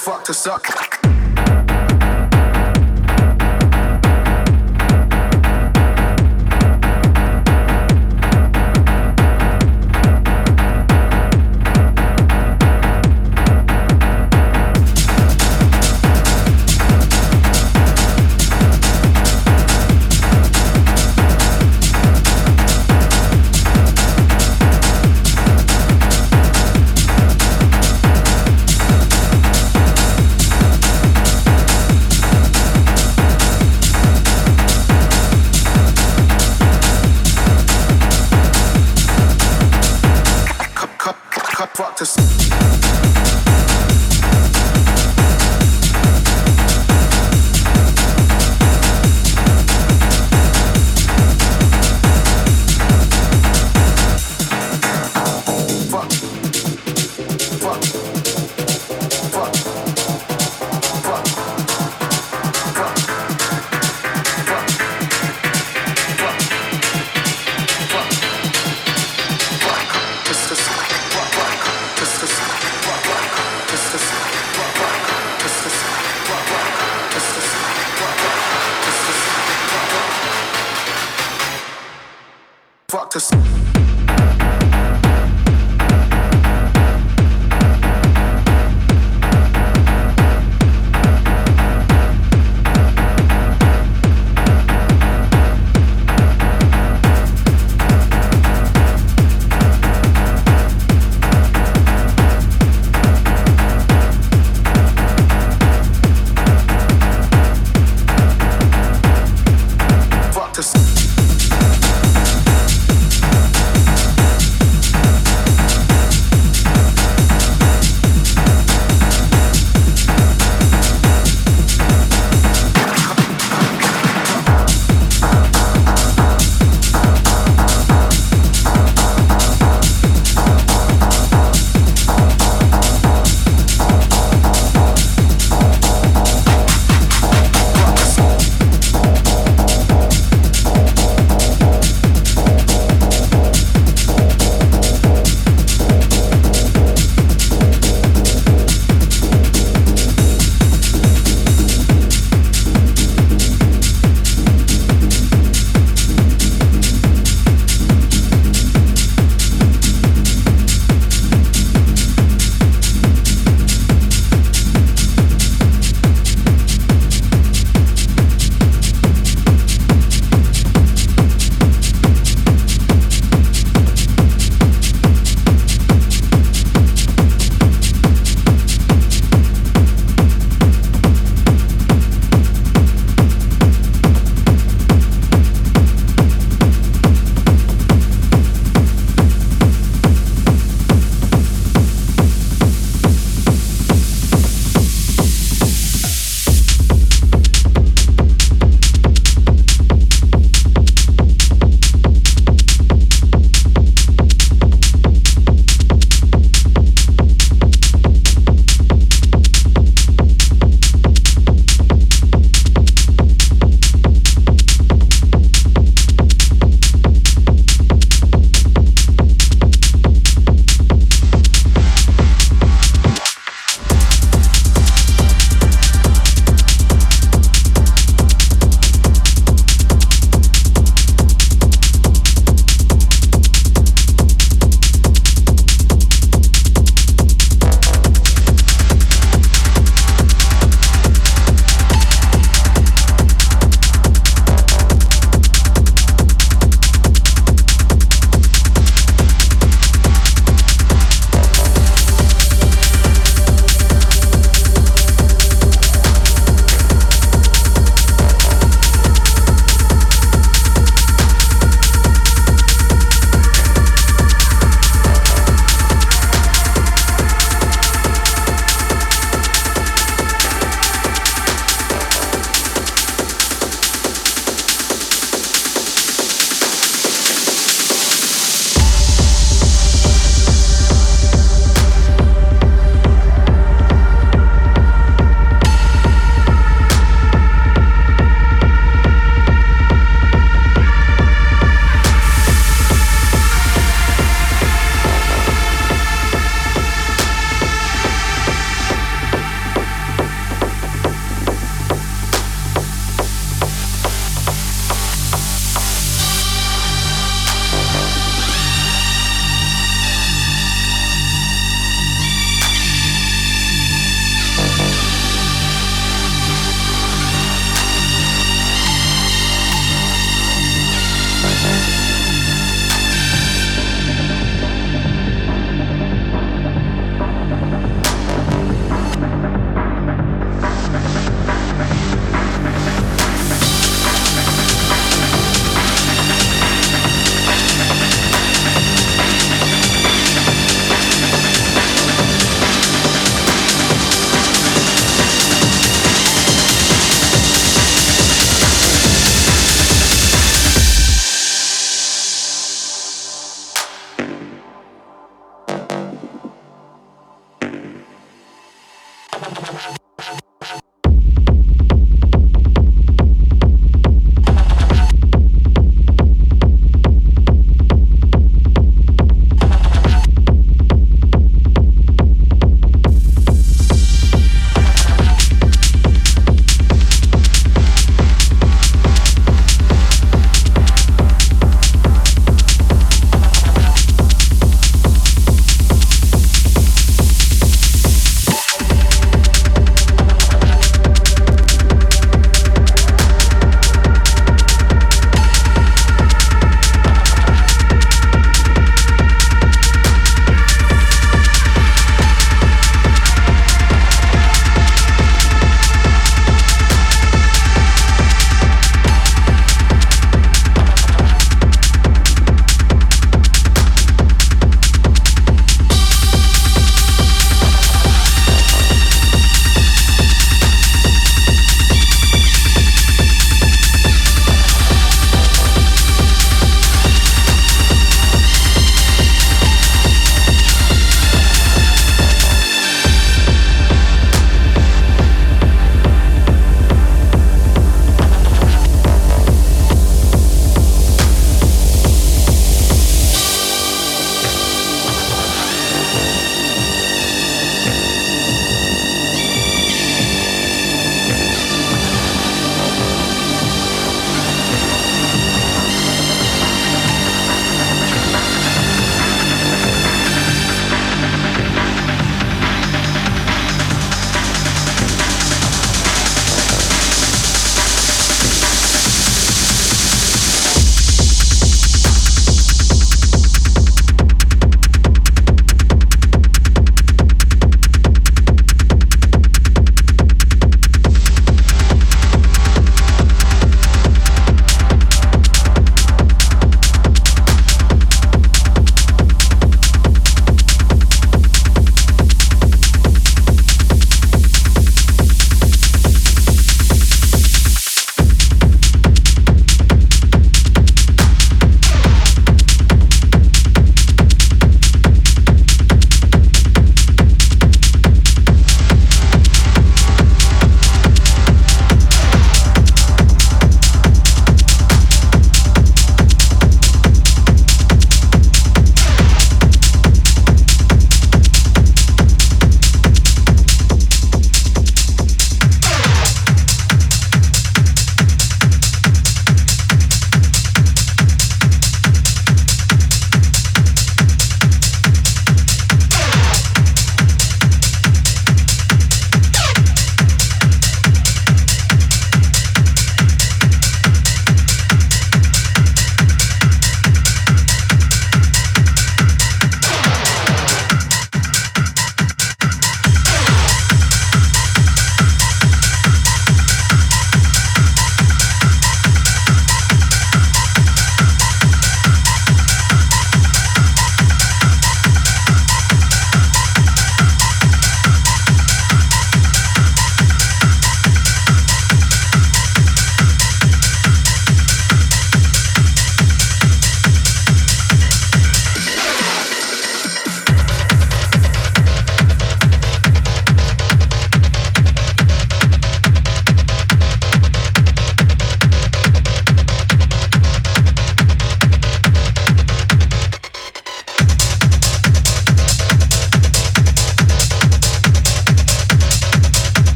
fucked us up. cup, cup, cup, rock to.